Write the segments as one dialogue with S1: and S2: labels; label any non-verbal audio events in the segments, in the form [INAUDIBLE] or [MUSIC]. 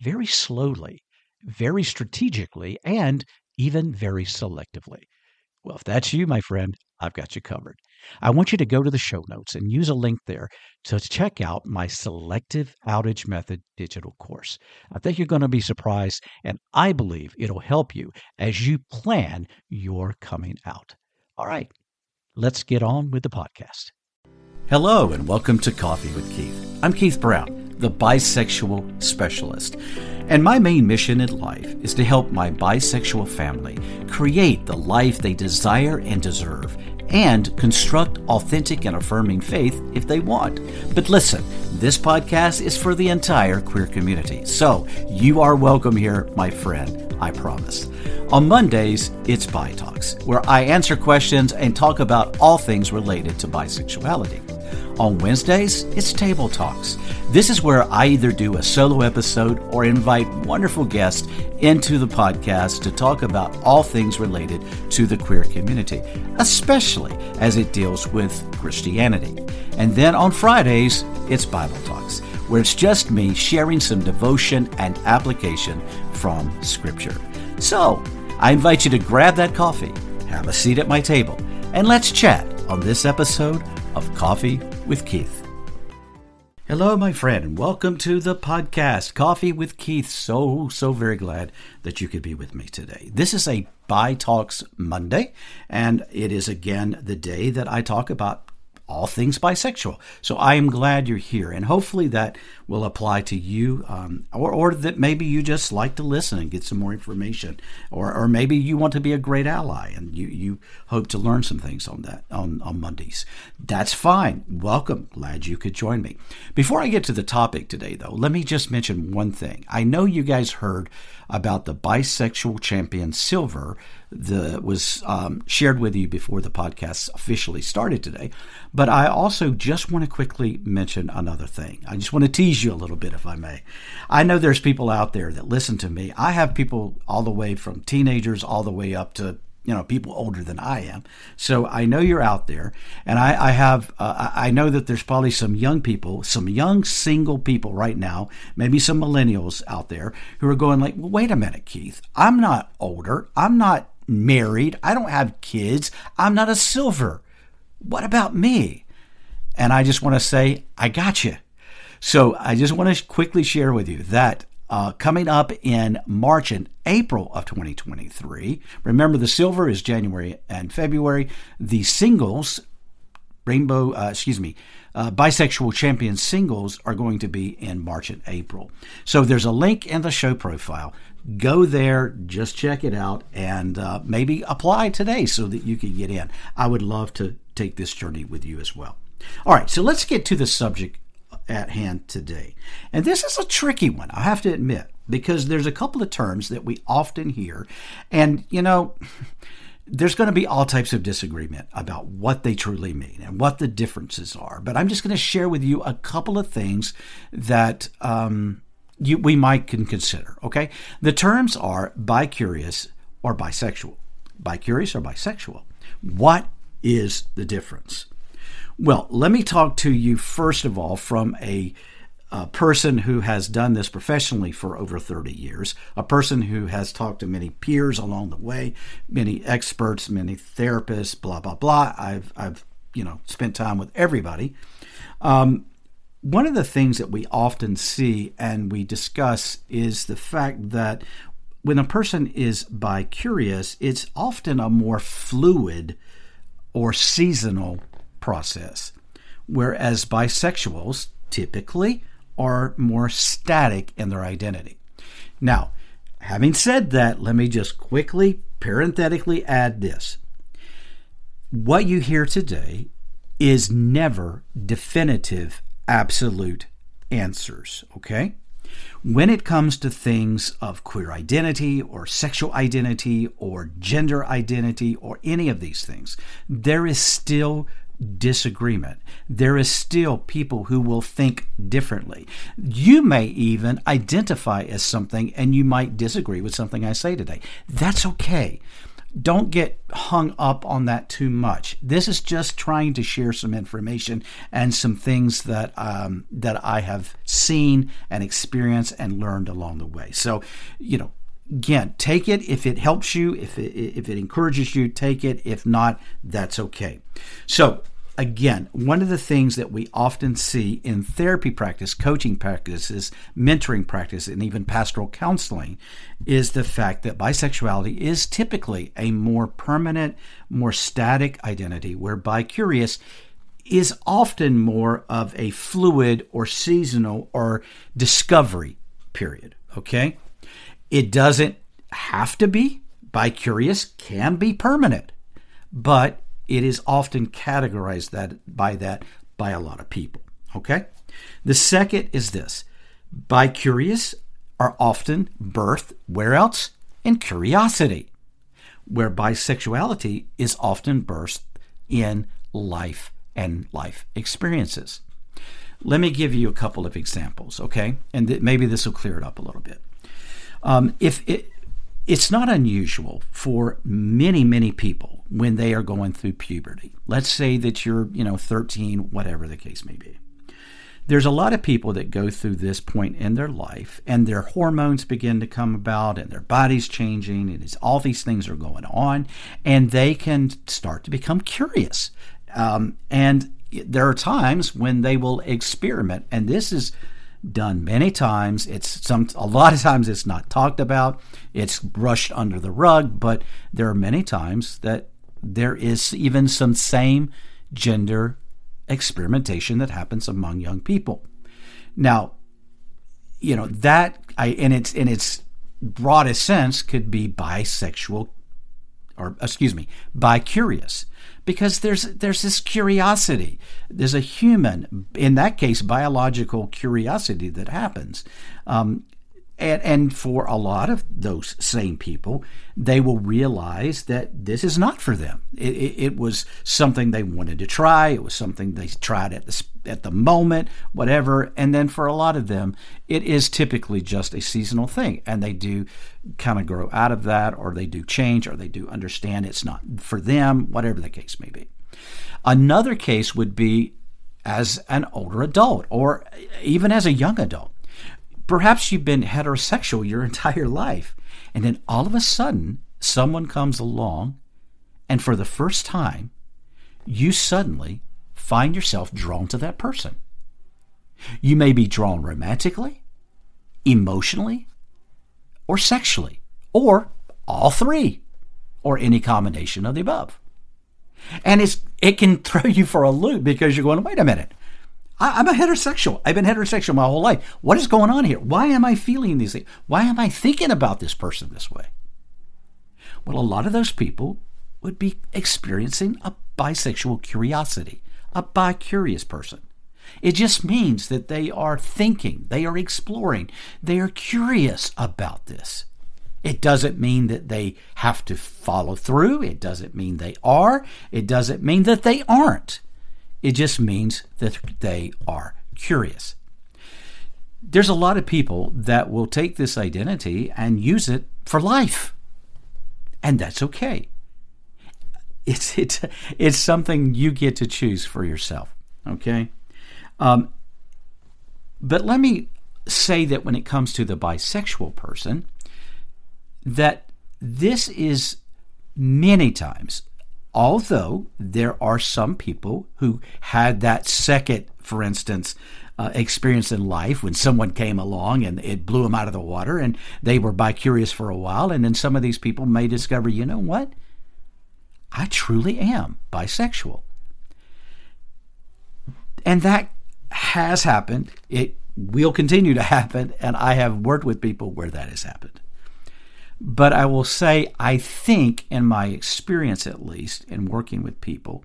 S1: very slowly, very strategically, and even very selectively. Well, if that's you, my friend, I've got you covered. I want you to go to the show notes and use a link there to check out my Selective Outage Method digital course. I think you're going to be surprised, and I believe it'll help you as you plan your coming out. All right, let's get on with the podcast.
S2: Hello, and welcome to Coffee with Keith. I'm Keith Brown the bisexual specialist. And my main mission in life is to help my bisexual family create the life they desire and deserve and construct authentic and affirming faith if they want. But listen, this podcast is for the entire queer community. So you are welcome here, my friend, I promise. On Mondays, it's Bi Talks, where I answer questions and talk about all things related to bisexuality. On Wednesdays, it's Table Talks. This is where I either do a solo episode or invite wonderful guests into the podcast to talk about all things related to the queer community, especially as it deals with Christianity. And then on Fridays, it's Bible Talks, where it's just me sharing some devotion and application from Scripture. So, I invite you to grab that coffee, have a seat at my table, and let's chat on this episode of Coffee with Keith. Hello, my friend, and welcome to the podcast, Coffee with Keith. So, so very glad that you could be with me today. This is a Bi Talks Monday, and it is again the day that I talk about all things bisexual. So I am glad you're here, and hopefully that will apply to you, um, or or that maybe you just like to listen and get some more information, or or maybe you want to be a great ally and you you hope to learn some things on that on on Mondays. That's fine. Welcome. Glad you could join me. Before I get to the topic today, though, let me just mention one thing. I know you guys heard about the bisexual champion silver that was um, shared with you before the podcast officially started today. But I also just want to quickly mention another thing. I just want to tease you a little bit, if I may. I know there's people out there that listen to me. I have people all the way from teenagers all the way up to you know people older than I am. So I know you're out there, and I, I have uh, I know that there's probably some young people, some young single people right now, maybe some millennials out there who are going like, well, wait a minute, Keith, I'm not older, I'm not married, I don't have kids, I'm not a silver. What about me? And I just want to say, I got you. So I just want to quickly share with you that uh, coming up in March and April of 2023. Remember, the silver is January and February. The singles, rainbow, uh, excuse me, uh, bisexual champion singles are going to be in March and April. So there's a link in the show profile. Go there, just check it out, and uh, maybe apply today so that you can get in. I would love to take this journey with you as well. All right, so let's get to the subject at hand today. And this is a tricky one, I have to admit, because there's a couple of terms that we often hear. And, you know, there's going to be all types of disagreement about what they truly mean and what the differences are. But I'm just going to share with you a couple of things that um, you, we might can consider. Okay, the terms are bicurious or bisexual. Bicurious or bisexual. What is the difference? Well, let me talk to you first of all from a, a, person who has done this professionally for over 30 years, a person who has talked to many peers along the way, many experts, many therapists, blah blah blah. I've I've you know spent time with everybody. Um, one of the things that we often see and we discuss is the fact that when a person is bicurious, it's often a more fluid or seasonal process, whereas bisexuals typically are more static in their identity. Now, having said that, let me just quickly, parenthetically add this. What you hear today is never definitive, absolute answers, okay? When it comes to things of queer identity or sexual identity or gender identity or any of these things, there is still disagreement. There is still people who will think differently. You may even identify as something and you might disagree with something I say today. That's okay. Don't get hung up on that too much. This is just trying to share some information and some things that um, that I have seen and experienced and learned along the way. So, you know, again, take it if it helps you, if it, if it encourages you, take it. If not, that's okay. So, again, one of the things that we often see in therapy practice, coaching practices, mentoring practice, and even pastoral counseling is the fact that bisexuality is typically a more permanent, more static identity, where bicurious is often more of a fluid or seasonal or discovery period. Okay? It doesn't have to be. Bicurious can be permanent, but it is often categorized that by that by a lot of people. Okay? The second is this. Bicurious are often birth, where else? In curiosity, where bisexuality is often birthed in life and life experiences. Let me give you a couple of examples, okay? And th- maybe this will clear it up a little bit. Um, if it, it's not unusual for many, many people when they are going through puberty. Let's say that you're, you know, 13, whatever the case may be. There's a lot of people that go through this point in their life and their hormones begin to come about and their body's changing and all these things are going on and they can start to become curious. Um, and there are times when they will experiment and this is done many times. It's some a lot of times it's not talked about. It's brushed under the rug, but there are many times that there is even some same gender experimentation that happens among young people. Now, you know that I in its in its broadest sense could be bisexual or excuse me, bi-curious because there's there's this curiosity. There's a human, in that case, biological curiosity that happens. Um, and, and for a lot of those same people, they will realize that this is not for them. It, it, it, was something they wanted to try. It was something they tried at the, at the moment, whatever. And then for a lot of them, it is typically just a seasonal thing. And they do kind of grow out of that, or they do change, or they do understand it's not for them, whatever the case may be. Another case would be as an older adult, or even as a young adult Perhaps you've been heterosexual your entire life, and then all of a sudden, someone comes along, and for the first time, you suddenly find yourself drawn to that person. You may be drawn romantically, emotionally, or sexually, or all three, or any combination of the above. And it's, it can [LAUGHS] throw you for a loop because you're going, wait a minute, I, am a heterosexual. I've been heterosexual my whole life. What is going on here? Why am I feeling these things? Why am I thinking about this person this way? Well, a lot of those people would be experiencing a bisexual curiosity, a bi curious person. It just means that they are thinking, they are exploring, they are curious about this. It doesn't mean that they have to follow through. It doesn't mean they are. It doesn't mean that they aren't. It just means that they are curious. There's a lot of people that will take this identity and use it for life. And that's okay. It's, [LAUGHS] it's, it's something you get to choose for yourself. Okay? Um, but let me say that when it comes to the bisexual person, that this is many times Although there are some people who had that second, for instance, uh, experience in life when someone came along and it blew them out of the water and they were bi-curious for a while. And then some of these people may discover, you know what? I truly am bisexual. And that has happened. It will continue to [LAUGHS] happen. And I have worked with people where that has happened. But I will say, I think, in my experience at least, in working with people,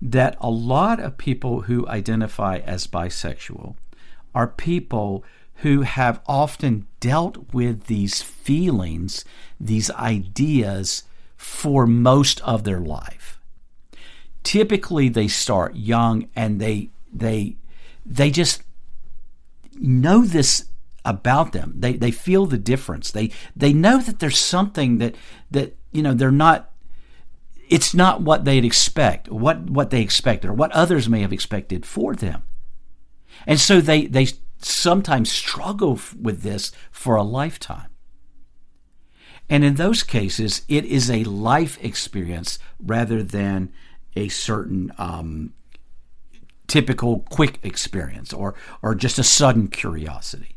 S2: that a lot of people who identify as bisexual are people who have often dealt with these feelings, these ideas for most of their life. Typically they start young and they they they just know this about them. They they feel the difference. They they know that there's something that that you know they're not it's not what they'd expect, what what they expected or what others may have expected for them. And so they they sometimes struggle with this for a lifetime. And in those cases, it is a life experience rather than a certain um, typical quick experience or, or just a sudden curiosity.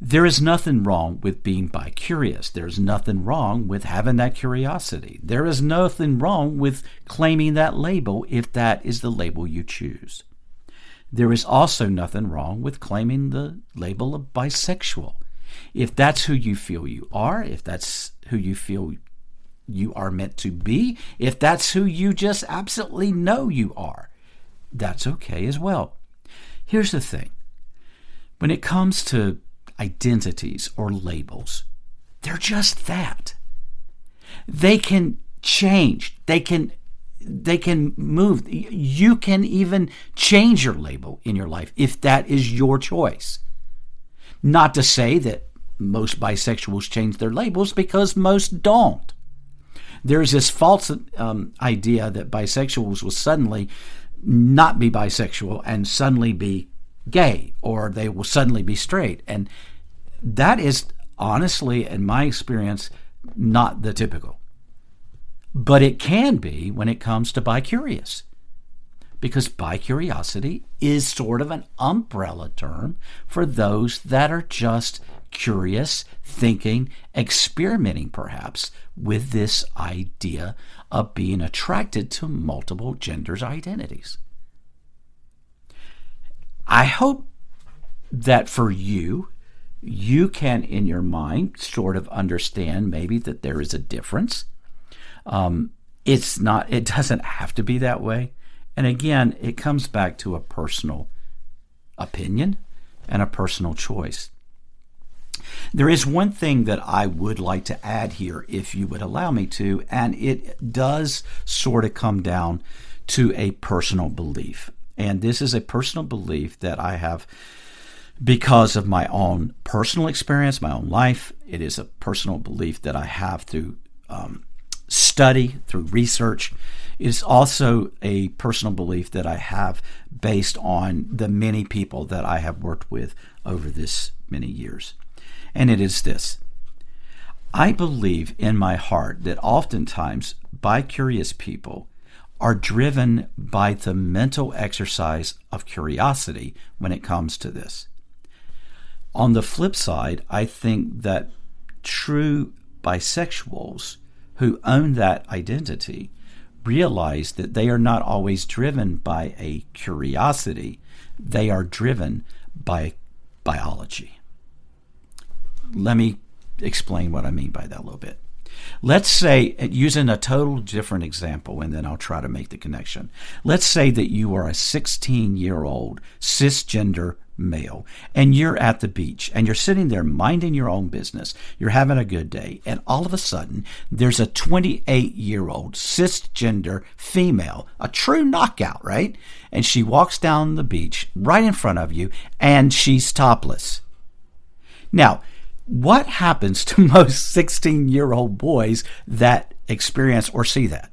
S2: There is nothing wrong with being bi curious. There's nothing wrong with having that curiosity. There is nothing wrong with claiming that label if that is the label you choose. There is also nothing wrong with claiming the label of bisexual. If that's who you feel you are, if that's who you feel you are meant to be, if that's who you just absolutely know you are, that's okay as well. Here's the thing when it comes to identities or labels, they're just that. They can change, they can they can move. You can even change your label in your life if that is your choice. Not to say that most bisexuals change their labels because most don't. There's this false um, idea that bisexuals will suddenly not be bisexual and suddenly be gay or they will suddenly be straight. And that is honestly, in my experience, not the typical. But it can be when it comes to bicurious. Because bicuriosity is sort of an umbrella term for those that are just curious, thinking, experimenting perhaps with this idea of being attracted to multiple genders identities. I hope that for you, you can, in your mind, sort of understand maybe that there is a difference. Um, it's not, it doesn't have to be that way. And again, it comes back to a personal opinion and a personal choice. There is one thing that I would like to add here, if you would allow me to, and it does sort of come down to a personal belief. And this is a personal belief that I have because of my own personal experience, my own life. It is a personal belief that I have through um, study, through research. It is also a personal belief that I have based on the many people that I have worked with over this many years and it is this I believe in my heart that oftentimes bicurious people are driven by the mental exercise of curiosity when it comes to this. On the flip side, I think that true bisexuals who own that identity realize that they are not always driven by a curiosity, they are driven by biology let me explain what I mean by that a little bit. Let's say, using a total different example, and then I'll try to make the connection. Let's say that you are a 16 year old cisgender male and you're at the beach and you're sitting there minding your own business. You're having a good day. And all of a sudden, there's a 28 year old cisgender female, a true knockout, right? And she walks down the beach right in front of you and she's topless. Now, what happens to [LAUGHS] most 16 year old boys that experience or see that?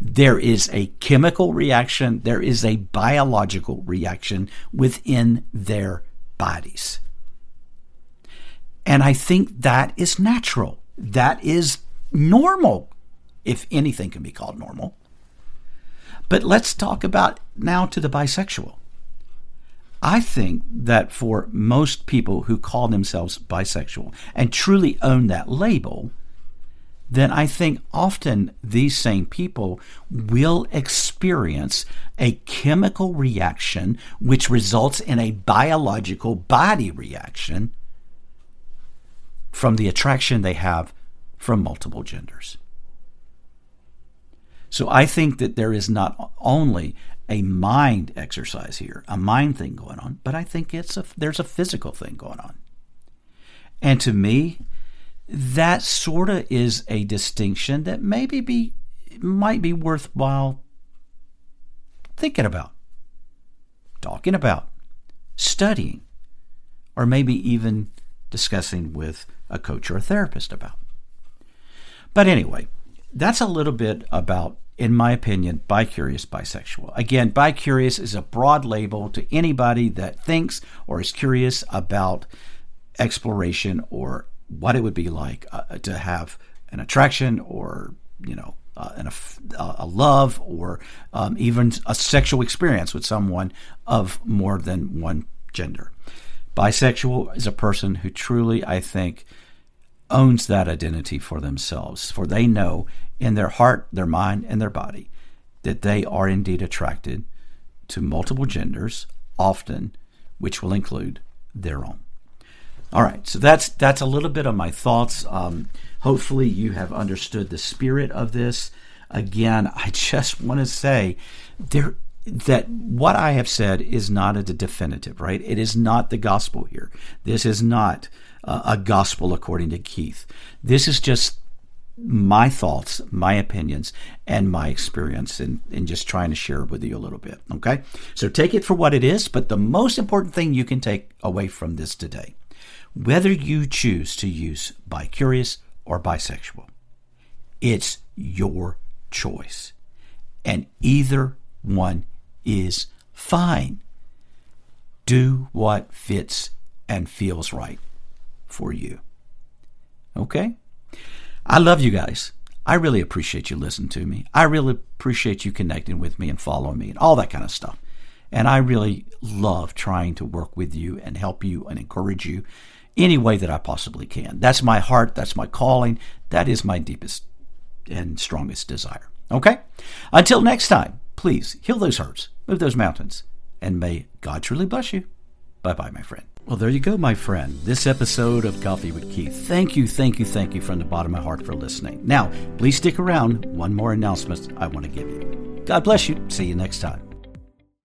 S2: There is a chemical reaction, there is a biological reaction within their bodies. And I think that is natural. That is normal, if anything can be called normal. But let's talk about now to the bisexual. I think that for most people who call themselves bisexual and truly own that label, then I think often these same people will experience a chemical reaction which results in a biological body reaction from the attraction they have from multiple genders. So I think that there is not only a mind exercise here, a mind thing going on, but I think it's a, there's a physical thing going on. And to me, that sort of is a distinction that maybe be might be worthwhile thinking about, talking about, studying, or maybe even discussing with a coach or a therapist about. But anyway, that's a little bit about, in my opinion, bi-curious bisexual. Again, bi-curious is a broad label to anybody that thinks or is curious about exploration or what it would be like uh, to have an attraction or, you know, uh, a, a, love or um, even a sexual experience with someone of more than one gender. Bisexual is a person who truly, I think, owns that identity for themselves, for they know in their heart, their mind, and their body that they are indeed attracted to multiple genders, often, which will include their own. All right, so that's that's a little bit of my thoughts. Um, hopefully, you have understood the spirit of this. Again, I [LAUGHS] just want to say there that what I have said is not a definitive, right? It is not the gospel here. This is not uh, a gospel according to Keith. This is just my thoughts, my opinions, and my experience in, in just trying to share with you a little bit. Okay? So take it for what it is, but the most important thing you can take away from this today, whether you choose to use bi-curious or bisexual, it's your choice. And either one is fine. Do what fits and feels right for you. Okay? I love you guys. I really appreciate you listening to me. I really appreciate you connecting with me and following me and all that kind of stuff. And I really love trying to work with you and help you and encourage you any way that I possibly can. That's my heart. That's my calling. That is my deepest and strongest desire. Okay? Until next time, please heal those hurts, move those mountains, and may God truly bless you. Bye bye, my friend. Well, there you go, my friend. This episode of Coffee with Keith. Thank you, thank you, thank you from the bottom of my heart for listening. Now, please stick around. One more announcement I want to give you. God bless you. See you next time.